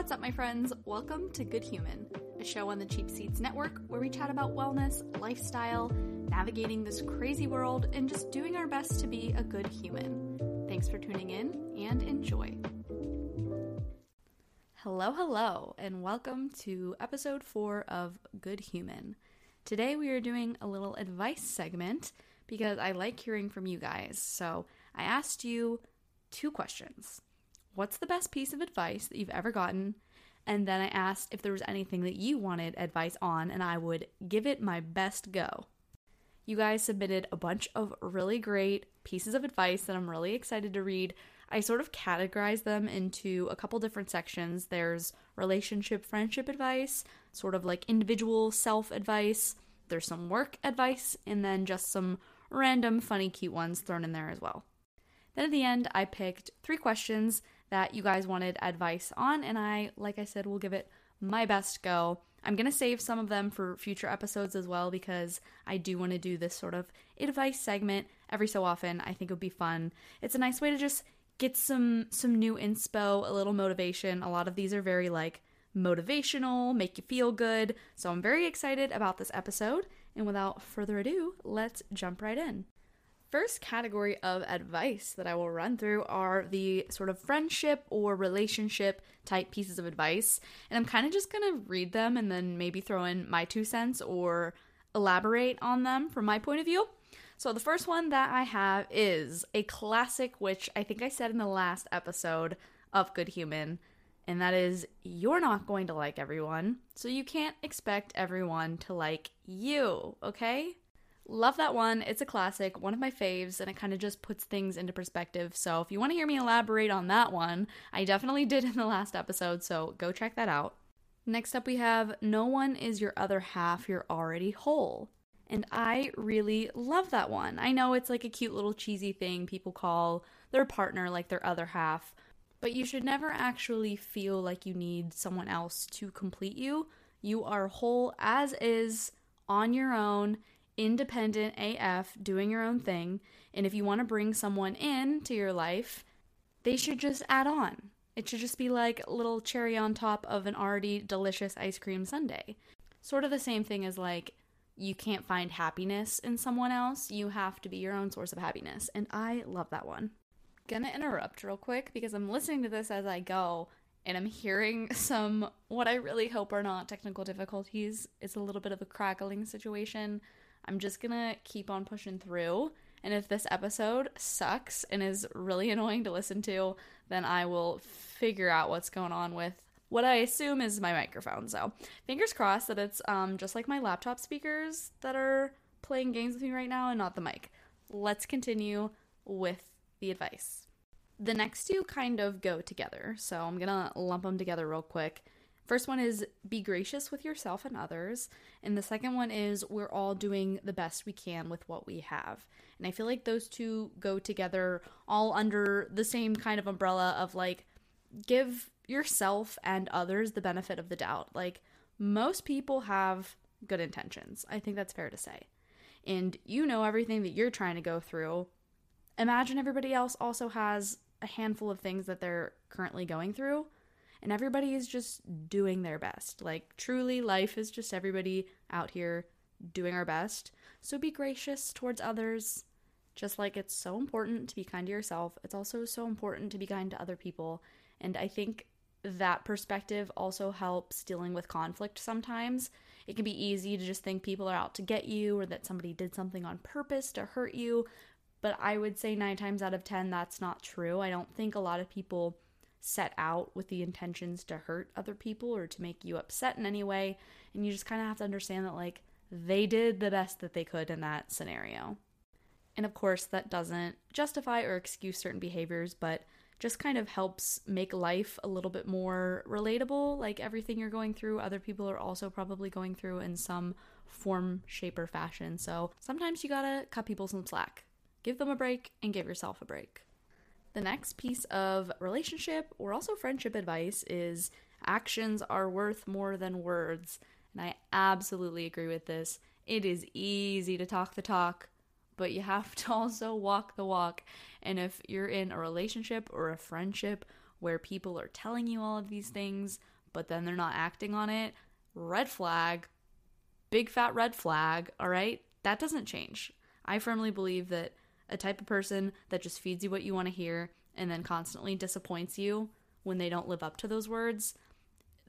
What's up, my friends? Welcome to Good Human, a show on the Cheap Seats Network where we chat about wellness, lifestyle, navigating this crazy world, and just doing our best to be a good human. Thanks for tuning in and enjoy. Hello, hello, and welcome to episode four of Good Human. Today we are doing a little advice segment because I like hearing from you guys. So I asked you two questions what's the best piece of advice that you've ever gotten? And then I asked if there was anything that you wanted advice on, and I would give it my best go. You guys submitted a bunch of really great pieces of advice that I'm really excited to read. I sort of categorize them into a couple different sections. There's relationship, friendship advice, sort of like individual self advice. There's some work advice, and then just some random, funny, cute ones thrown in there as well. Then at the end, I picked three questions that you guys wanted advice on, and I, like I said, will give it my best go. I'm going to save some of them for future episodes as well because I do want to do this sort of advice segment every so often. I think it would be fun. It's a nice way to just get some some new inspo, a little motivation. A lot of these are very like motivational, make you feel good. So I'm very excited about this episode. And without further ado, let's jump right in first category of advice that I will run through are the sort of friendship or relationship type pieces of advice. And I'm kind of just going to read them and then maybe throw in my two cents or elaborate on them from my point of view. So, the first one that I have is a classic, which I think I said in the last episode of Good Human, and that is you're not going to like everyone, so you can't expect everyone to like you, okay? Love that one. It's a classic, one of my faves, and it kind of just puts things into perspective. So if you want to hear me elaborate on that one, I definitely did in the last episode, so go check that out. Next up, we have No one is your other half, you're already whole. And I really love that one. I know it's like a cute little cheesy thing people call their partner like their other half, but you should never actually feel like you need someone else to complete you. You are whole as is on your own independent AF, doing your own thing. And if you want to bring someone in to your life, they should just add on. It should just be like a little cherry on top of an already delicious ice cream sundae. Sort of the same thing as like you can't find happiness in someone else, you have to be your own source of happiness. And I love that one. Gonna interrupt real quick because I'm listening to this as I go and I'm hearing some what I really hope are not technical difficulties. It's a little bit of a crackling situation. I'm just gonna keep on pushing through. And if this episode sucks and is really annoying to listen to, then I will figure out what's going on with what I assume is my microphone. So fingers crossed that it's um, just like my laptop speakers that are playing games with me right now and not the mic. Let's continue with the advice. The next two kind of go together, so I'm gonna lump them together real quick. First one is be gracious with yourself and others. And the second one is we're all doing the best we can with what we have. And I feel like those two go together all under the same kind of umbrella of like give yourself and others the benefit of the doubt. Like most people have good intentions. I think that's fair to say. And you know everything that you're trying to go through. Imagine everybody else also has a handful of things that they're currently going through and everybody is just doing their best. Like, truly, life is just everybody out here doing our best. So be gracious towards others. Just like it's so important to be kind to yourself, it's also so important to be kind to other people. And I think that perspective also helps dealing with conflict sometimes. It can be easy to just think people are out to get you or that somebody did something on purpose to hurt you. But I would say nine times out of 10, that's not true. I don't think a lot of people set out with the intentions to hurt other people or to make you upset in any way. And you just kind of have to understand that, like, they did the best that they could in that scenario. And of course, that doesn't justify or excuse certain behaviors, but just kind of helps make life a little bit more relatable. Like everything you're going through, other people are also probably going through in some form, shape, or fashion. So sometimes you gotta cut people some slack. Give them a break and give yourself a break. The next piece of relationship or also friendship advice is actions are worth more than words. And I absolutely agree with this. It is easy to talk the talk, but you have to also walk the walk. And if you're in a relationship or a friendship where people are telling you all of these things, but then they're not acting on it, red flag, big fat red flag, all right? That doesn't change. I firmly believe that a type of person that just feeds you what you want to hear and then constantly disappoints you when they don't live up to those words,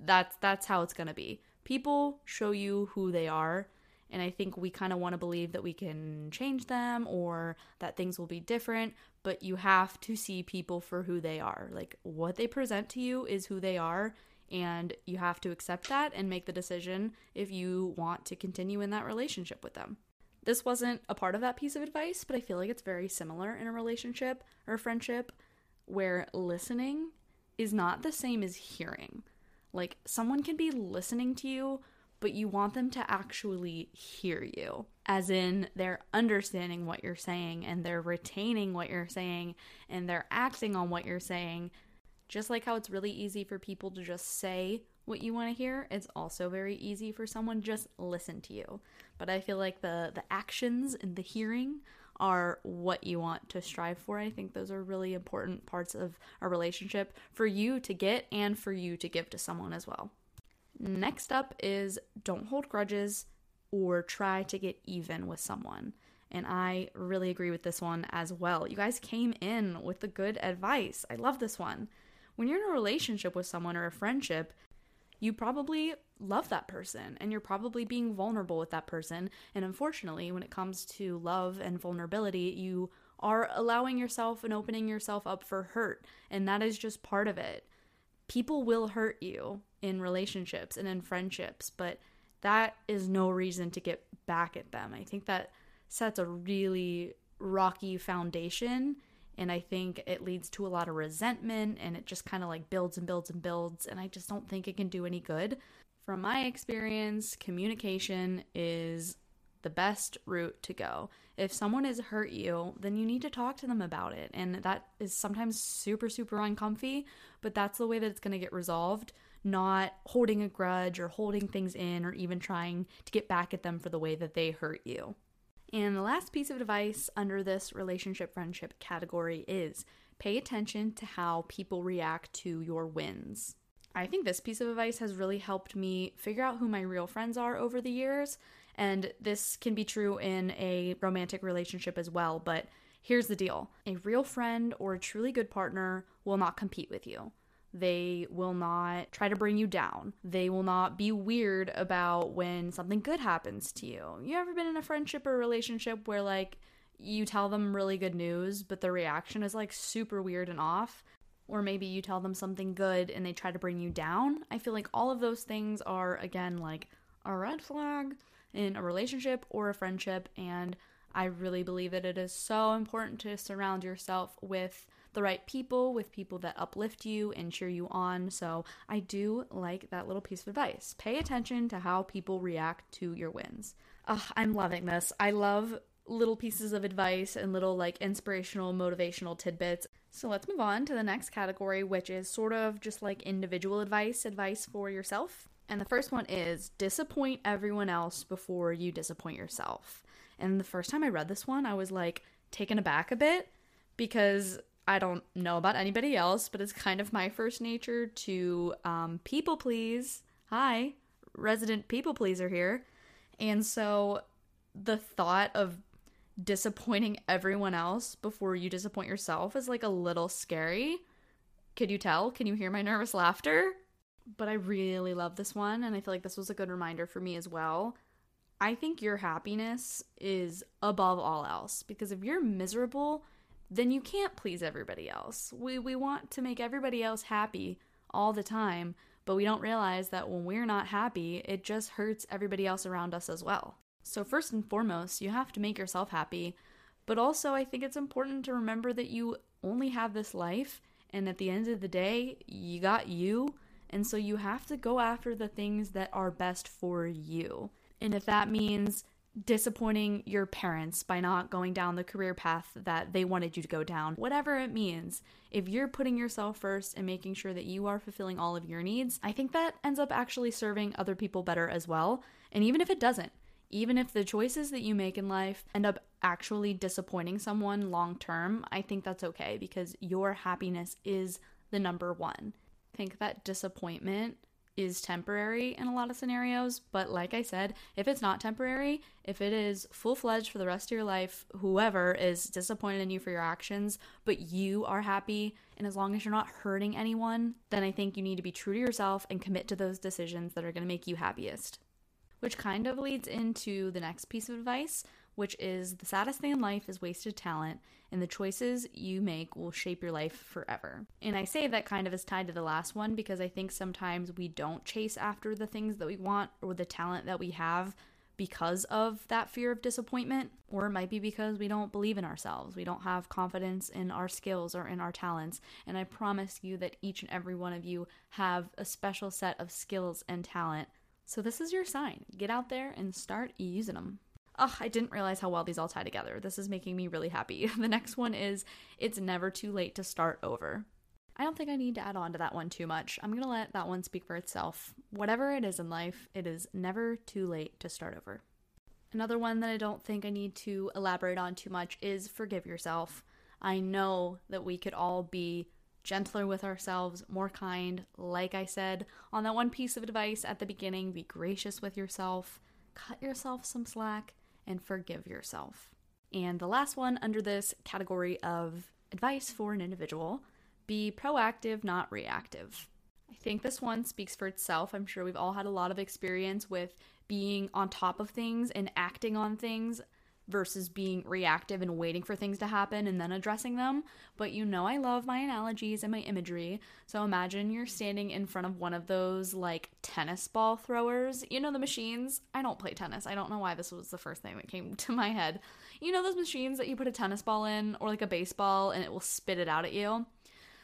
that's that's how it's going to be. People show you who they are, and I think we kind of want to believe that we can change them or that things will be different, but you have to see people for who they are. Like what they present to you is who they are, and you have to accept that and make the decision if you want to continue in that relationship with them. This wasn't a part of that piece of advice, but I feel like it's very similar in a relationship or a friendship where listening is not the same as hearing. Like, someone can be listening to you, but you want them to actually hear you, as in they're understanding what you're saying and they're retaining what you're saying and they're acting on what you're saying. Just like how it's really easy for people to just say what you want to hear, it's also very easy for someone just listen to you. But I feel like the the actions and the hearing are what you want to strive for. I think those are really important parts of a relationship for you to get and for you to give to someone as well. Next up is don't hold grudges or try to get even with someone. And I really agree with this one as well. You guys came in with the good advice. I love this one. When you're in a relationship with someone or a friendship, you probably love that person and you're probably being vulnerable with that person. And unfortunately, when it comes to love and vulnerability, you are allowing yourself and opening yourself up for hurt. And that is just part of it. People will hurt you in relationships and in friendships, but that is no reason to get back at them. I think that sets a really rocky foundation and I think it leads to a lot of resentment and it just kind of like builds and builds and builds. And I just don't think it can do any good. From my experience, communication is the best route to go. If someone has hurt you, then you need to talk to them about it. And that is sometimes super, super uncomfy, but that's the way that it's going to get resolved, not holding a grudge or holding things in or even trying to get back at them for the way that they hurt you. And the last piece of advice under this relationship friendship category is pay attention to how people react to your wins. I think this piece of advice has really helped me figure out who my real friends are over the years. And this can be true in a romantic relationship as well. But here's the deal a real friend or a truly good partner will not compete with you. They will not try to bring you down. They will not be weird about when something good happens to you. You ever been in a friendship or relationship where, like, you tell them really good news, but their reaction is like super weird and off? Or maybe you tell them something good and they try to bring you down. I feel like all of those things are, again, like a red flag in a relationship or a friendship. And I really believe that it is so important to surround yourself with the right people, with people that uplift you and cheer you on. So I do like that little piece of advice. Pay attention to how people react to your wins. Ugh, I'm loving this. I love little pieces of advice and little like inspirational, motivational tidbits. So let's move on to the next category, which is sort of just like individual advice, advice for yourself. And the first one is disappoint everyone else before you disappoint yourself. And the first time I read this one, I was like taken aback a bit because I don't know about anybody else, but it's kind of my first nature to um, people please. Hi, resident people pleaser here. And so the thought of disappointing everyone else before you disappoint yourself is like a little scary. Could you tell? Can you hear my nervous laughter? But I really love this one, and I feel like this was a good reminder for me as well. I think your happiness is above all else because if you're miserable, then you can't please everybody else. We we want to make everybody else happy all the time, but we don't realize that when we're not happy, it just hurts everybody else around us as well. So first and foremost, you have to make yourself happy, but also I think it's important to remember that you only have this life and at the end of the day, you got you, and so you have to go after the things that are best for you. And if that means disappointing your parents by not going down the career path that they wanted you to go down, whatever it means, if you're putting yourself first and making sure that you are fulfilling all of your needs, I think that ends up actually serving other people better as well. And even if it doesn't, even if the choices that you make in life end up actually disappointing someone long term, I think that's okay because your happiness is the number one. I think that disappointment is temporary in a lot of scenarios, but like I said, if it's not temporary, if it is full fledged for the rest of your life, whoever is disappointed in you for your actions, but you are happy, and as long as you're not hurting anyone, then I think you need to be true to yourself and commit to those decisions that are going to make you happiest. Which kind of leads into the next piece of advice, which is the saddest thing in life is wasted talent, and the choices you make will shape your life forever. And I say that kind of is tied to the last one because I think sometimes we don't chase after the things that we want or the talent that we have because of that fear of disappointment, or it might be because we don't believe in ourselves. We don't have confidence in our skills or in our talents. And I promise you that each and every one of you have a special set of skills and talent. So, this is your sign. Get out there and start using them. I didn't realize how well these all tie together. This is making me really happy. The next one is it's never too late to start over. I don't think I need to add on to that one too much. I'm going to let that one speak for itself. Whatever it is in life, it is never too late to start over. Another one that I don't think I need to elaborate on too much is forgive yourself. I know that we could all be gentler with ourselves, more kind. Like I said on that one piece of advice at the beginning, be gracious with yourself, cut yourself some slack, and forgive yourself. And the last one under this category of advice for an individual be proactive, not reactive. I think this one speaks for itself. I'm sure we've all had a lot of experience with being on top of things and acting on things versus being reactive and waiting for things to happen and then addressing them. But you know, I love my analogies and my imagery. So imagine you're standing in front of one of those like tennis ball throwers. You know, the machines? I don't play tennis. I don't know why this was the first thing that came to my head. You know, those machines that you put a tennis ball in or like a baseball and it will spit it out at you?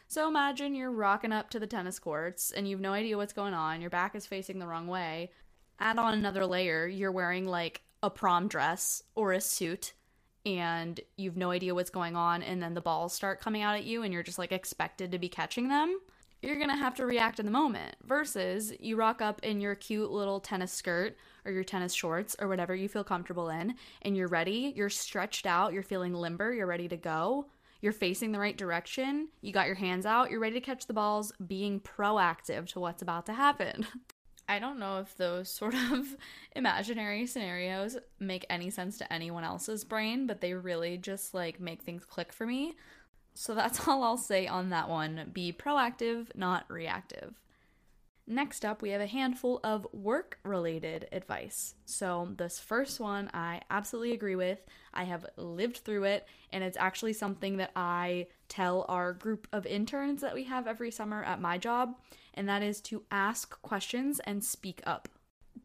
So imagine you're rocking up to the tennis courts and you have no idea what's going on. Your back is facing the wrong way. Add on another layer, you're wearing like a prom dress or a suit and you've no idea what's going on and then the balls start coming out at you and you're just like expected to be catching them you're gonna have to react in the moment versus you rock up in your cute little tennis skirt or your tennis shorts or whatever you feel comfortable in and you're ready you're stretched out you're feeling limber you're ready to go you're facing the right direction you got your hands out you're ready to catch the balls being proactive to what's about to happen I don't know if those sort of imaginary scenarios make any sense to anyone else's brain, but they really just like make things click for me. So that's all I'll say on that one. Be proactive, not reactive. Next up, we have a handful of work related advice. So, this first one I absolutely agree with. I have lived through it, and it's actually something that I tell our group of interns that we have every summer at my job and that is to ask questions and speak up.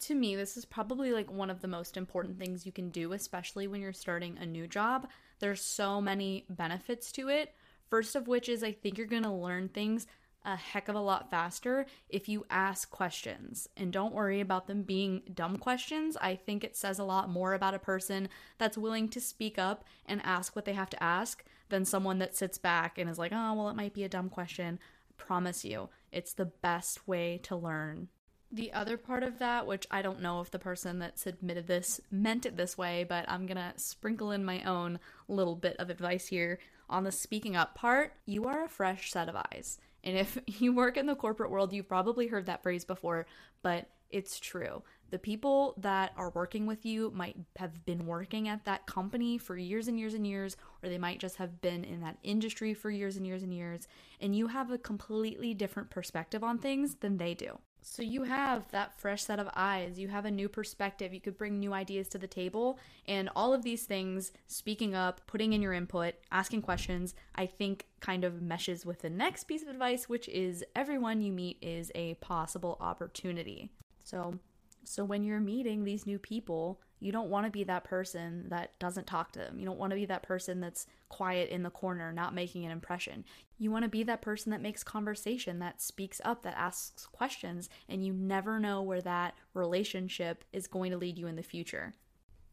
To me, this is probably like one of the most important things you can do, especially when you're starting a new job. There's so many benefits to it. First of which is I think you're to learn things a heck of a lot faster if you ask questions. And don't worry about them being dumb questions. I think it says a lot more about a person that's willing to speak up and ask what they have to ask than someone that sits back and is like, oh, well, it might be a dumb question. I promise you, it's the best way to learn. The other part of that, which I don't know if the person that submitted this meant it this way, but I'm gonna sprinkle in my own little bit of advice here on the speaking up part, you are a fresh set of eyes. And if you work in the corporate world, you've probably heard that phrase before, but it's true. The people that are working with you might have been working at that company for years and years and years, or they might just have been in that industry for years and years and years, and you have a completely different perspective on things than they do. So you have that fresh set of eyes, you have a new perspective, you could bring new ideas to the table, and all of these things, speaking up, putting in your input, asking questions, I think kind of meshes with the next piece of advice, which is everyone you meet is a possible opportunity. So so when you're meeting these new people, you don't want to be that person that doesn't talk to them. You don't want to be that person that's quiet in the corner, not making an impression. You want to be that person that makes conversation, that speaks up, that asks questions, and you never know where that relationship is going to lead you in the future.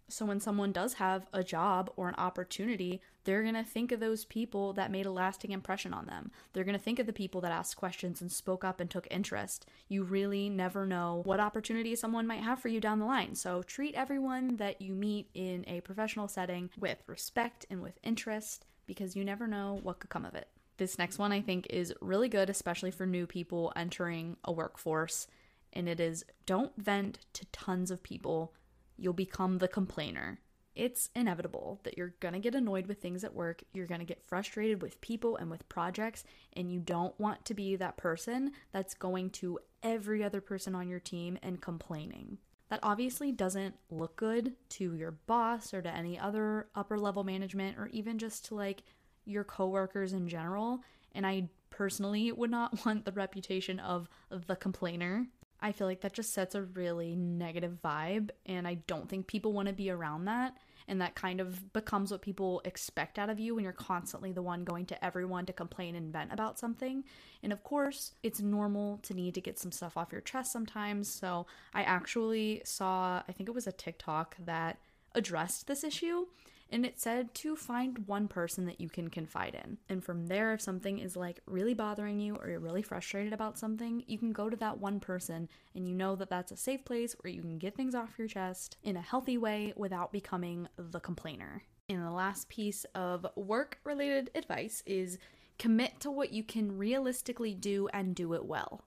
So when someone does have a job or an opportunity, they're going to think of those people that made a lasting impression on them. They're going to think of the people that asked questions and spoke up and took interest. You really never know what opportunity someone might have for you down the line. So treat everyone that you meet in a professional setting with respect and with interest because you never know what could come of it. This next one I think is really good, especially for new people entering a workforce. And it is don't vent to tons of people. You'll become the complainer. It's inevitable that you're gonna get annoyed with things at work, you're gonna get frustrated with people and with projects, and you don't want to be that person that's going to every other person on your team and complaining. That obviously doesn't look good to your boss or to any other upper level management or even just to like your coworkers in general. And I personally would not want the reputation of the complainer. I feel like that just sets a really negative vibe, and I don't think people want to be around that and that kind of becomes what people expect out of you when you're constantly the one going to everyone to complain and vent about something. And of course, it's normal to need to get some stuff off your chest sometimes. So I actually saw, I think it was a TikTok that addressed this issue and it said to find one person that you can confide in. And from there, if something is like really bothering you or you're really frustrated about something, you can go to that one person and you know that that's a safe place where you can get things off your chest in a healthy way without becoming the complainer. And the last piece of work related advice is commit to what you can realistically do and do it well.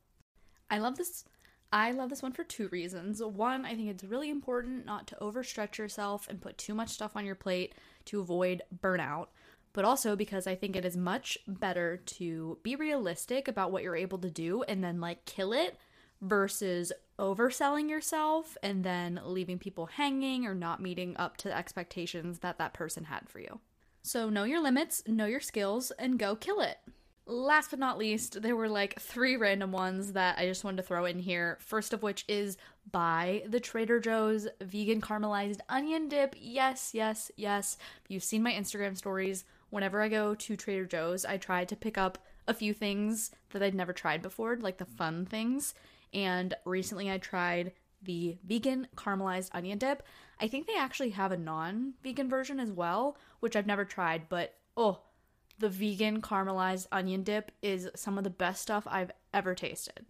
I love this I love this one for two reasons. One, I think it's really important not to overstretch yourself and put too much stuff on your plate to avoid burnout, but also because I think it is much better to be realistic about what you're able to do and then like kill it versus overselling yourself and then leaving people hanging or not meeting up to the expectations that that person had for you. So know your limits, know your skills, and go kill it. Last but not least, there were like three random ones that I just wanted to throw in here. First of which is buy the Trader Joe's vegan caramelized onion dip. Yes, yes, yes. You've seen my Instagram stories. Whenever I go to Trader Joe's, I try to pick up a few things that I'd never tried before, like the fun things. And recently I tried the vegan caramelized onion dip. I think they actually have a non vegan version as well, which I've never tried, but oh, the vegan caramelized onion dip is some of the best stuff I've ever tasted.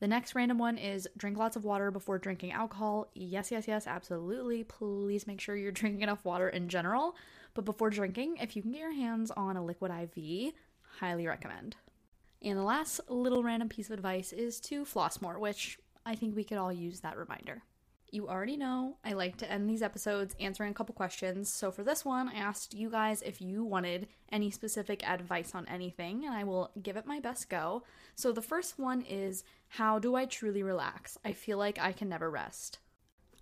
The next random one is drink lots of water before drinking alcohol. Yes, yes, yes, absolutely. Please make sure you're drinking enough water in general. But before drinking, if you can get your hands on a liquid IV, highly recommend. And the last little random piece of advice is to floss more, which I think we could all use that reminder. You already know I like to end these episodes answering a couple questions. So for this one, I asked you guys if you wanted any specific advice on anything, and I will give it my best go. So the first one is How do I truly relax? I feel like I can never rest.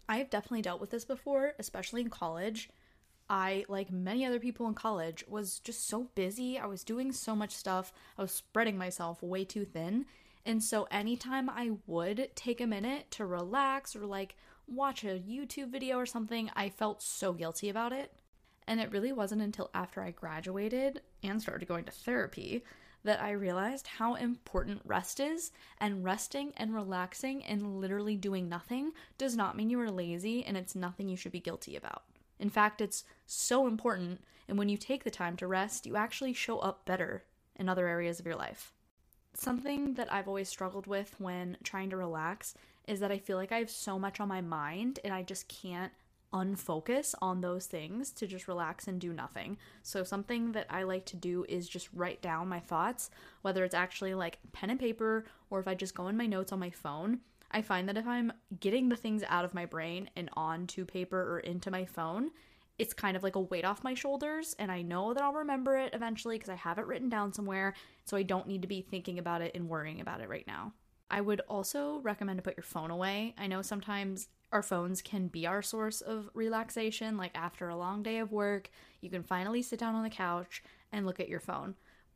I have definitely dealt with this before, especially in college. I, like many other people in college, was just so busy. I was doing so much stuff. I was spreading myself way too thin. And so, anytime I would take a minute to relax or like watch a YouTube video or something, I felt so guilty about it. And it really wasn't until after I graduated and started going to therapy that I realized how important rest is. And resting and relaxing and literally doing nothing does not mean you are lazy and it's nothing you should be guilty about. In fact, it's so important. And when you take the time to rest, you actually show up better in other areas of your life. Something that I've always struggled with when trying to relax is that I feel like I have so much on my mind and I just can't unfocus on those things to just relax and do nothing. So, something that I like to do is just write down my thoughts, whether it's actually like pen and paper or if I just go in my notes on my phone. I find that if I'm getting the things out of my brain and onto paper or into my phone, it's kind of like a weight off my shoulders and I know that I'll remember it eventually because I have it written down somewhere, so I don't need to be thinking about it and worrying about it right now. I would also recommend to put your phone away. I know sometimes our phones can be our source of relaxation. Like after a long day of work, you can finally sit down on the couch and look at your phone.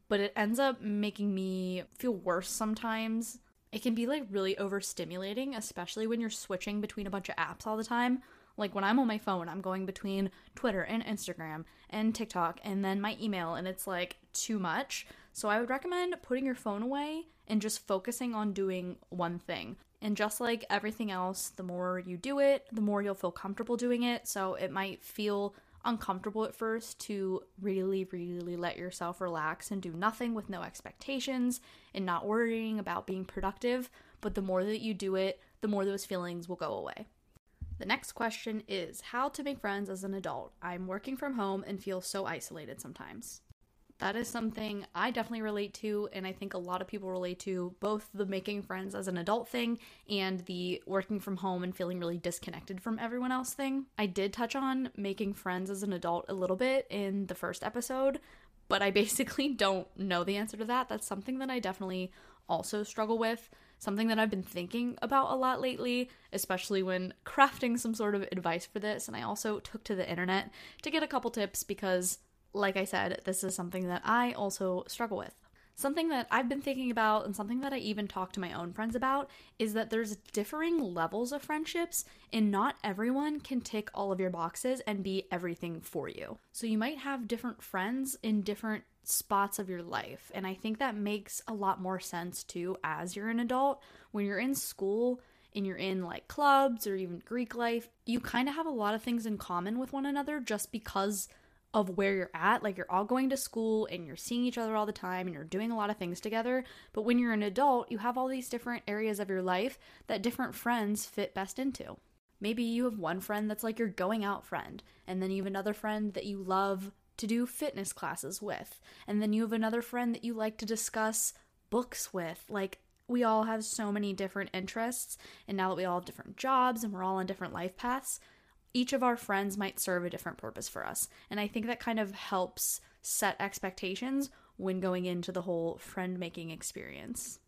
But it ends up making me feel worse sometimes. It can be like really overstimulating, especially when you're switching between a bunch of apps all the time. Like when I'm on my phone, I'm going between Twitter and Instagram and TikTok and then my email, and it's like too much. So I would recommend putting your phone away and just focusing on doing one thing. And just like everything else, the more you do it, the more you'll feel comfortable doing it. So it might feel uncomfortable at first to really, really let yourself relax and do nothing with no expectations and not worrying about being productive. But the more that you do it, the more those feelings will go away. The next question is How to make friends as an adult? I'm working from home and feel so isolated sometimes. That is something I definitely relate to, and I think a lot of people relate to both the making friends as an adult thing and the working from home and feeling really disconnected from everyone else thing. I did touch on making friends as an adult a little bit in the first episode, but I basically don't know the answer to that. That's something that I definitely also struggle with, something that I've been thinking about a lot lately, especially when crafting some sort of advice for this. And I also took to the internet to get a couple tips because like I said, this is something that I also struggle with. Something that I've been thinking about, and something that I even talk to my own friends about, is that there's differing levels of friendships, and not everyone can tick all of your boxes and be everything for you. So you might have different friends in different spots of your life, and I think that makes a lot more sense too as you're an adult. When you're in school, and you're in like clubs or even Greek life, you kind of have a lot of things in common with one another just because of where you're at. Like you're all going to school and you're seeing each other all the time and you're doing a lot of things together. But when you're an adult, you have all these different areas of your life that different friends fit best into. Maybe you have one friend that's like your going out friend, and then you have another friend that you love to do fitness classes with, and then you have another friend that you like to discuss books with. Like, we all have so many different interests, and now that we all have different jobs and we're all on different life paths, each of our friends might serve a different purpose for us. And I think that kind of helps set expectations when going into the whole friend making experience.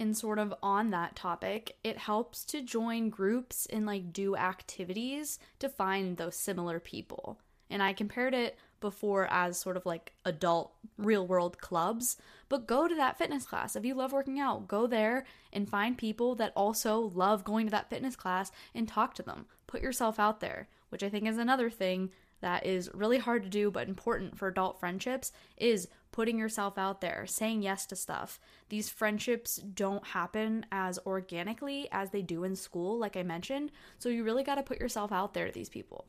And sort of on that topic, it helps to join groups and like do activities to find those similar people. And I compared it before as sort of like adult real world clubs, but go to that fitness class. If you love working out, go there and find people that also love going to that fitness class and talk to them put yourself out there, which I think is another thing that is really hard to do but important for adult friendships is putting yourself out there, saying yes to stuff. These friendships don't happen as organically as they do in school, like I mentioned, so you really got to put yourself out there to these people.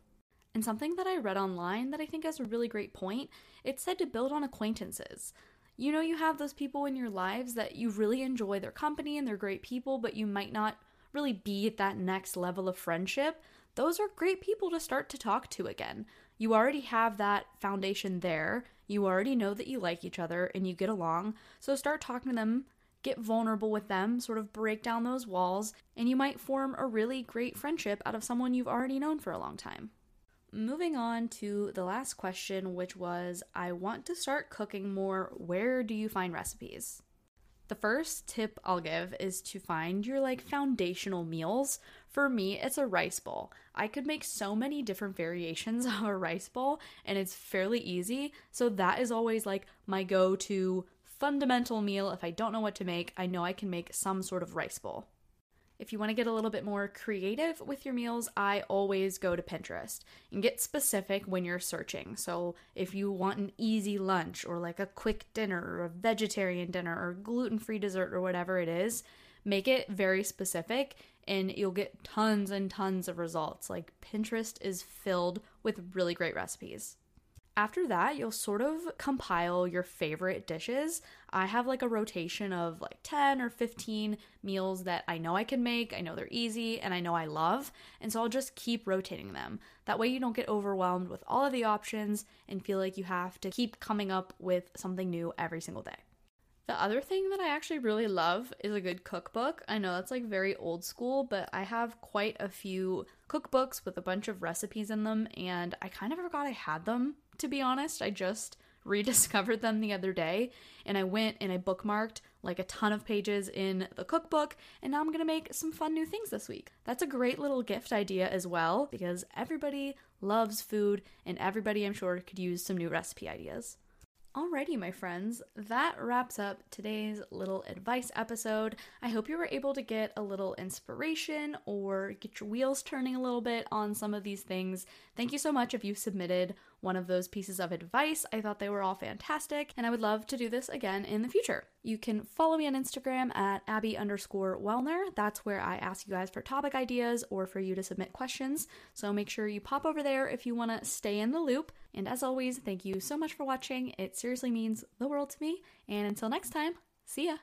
And something that I read online that I think has a really great point, it said to build on acquaintances. You know, you have those people in your lives that you really enjoy their company and they're great people, but you might not really be at that next level of friendship, those are great people to start to talk to again. You already have that foundation there. You already know that you like each other and you get along. So start talking to them, get vulnerable with them, sort of break down those walls, and you might form a really great friendship out of someone you've already known for a long time. Moving on to the last question, which was I want to start cooking more. Where do you find recipes? The first tip I'll give is to find your like foundational meals. For me, it's a rice bowl. I could make so many different variations of a rice bowl and it's fairly easy. So that is always like my go-to fundamental meal. If I don't know what to make, I know I can make some sort of rice bowl. If you want to get a little bit more creative with your meals, I always go to Pinterest and get specific when you're searching. So, if you want an easy lunch or like a quick dinner or a vegetarian dinner or gluten free dessert or whatever it is, make it very specific and you'll get tons and tons of results. Like, Pinterest is filled with really great recipes. After that, you'll sort of compile your favorite dishes. I have like a rotation of like 10 or 15 meals that I know I can make, I know they're easy, and I know I love. And so I'll just keep rotating them. That way, you don't get overwhelmed with all of the options and feel like you have to keep coming up with something new every single day. The other thing that I actually really love is a good cookbook. I know that's like very old school, but I have quite a few cookbooks with a bunch of recipes in them, and I kind of forgot I had them to be honest. I just rediscovered them the other day and I went and I bookmarked like a ton of pages in the cookbook and now I'm going to make some fun new things this week. That's a great little gift idea as well because everybody loves food and everybody I'm sure could use some new recipe ideas. Alrighty, my friends, that wraps up today's little advice episode. I hope you were able to get a little inspiration or get your wheels turning a little bit on some of these things. Thank you so much if you submitted one of those pieces of advice. I thought they were all fantastic, and I would love to do this again in the future. You can follow me on Instagram at Abby underscore Wellner. That's where I ask you guys for topic ideas or for you to submit questions. So make sure you pop over there if you want to stay in the loop. And as always, thank you so much for watching. It seriously means the world to me. And until next time, see ya.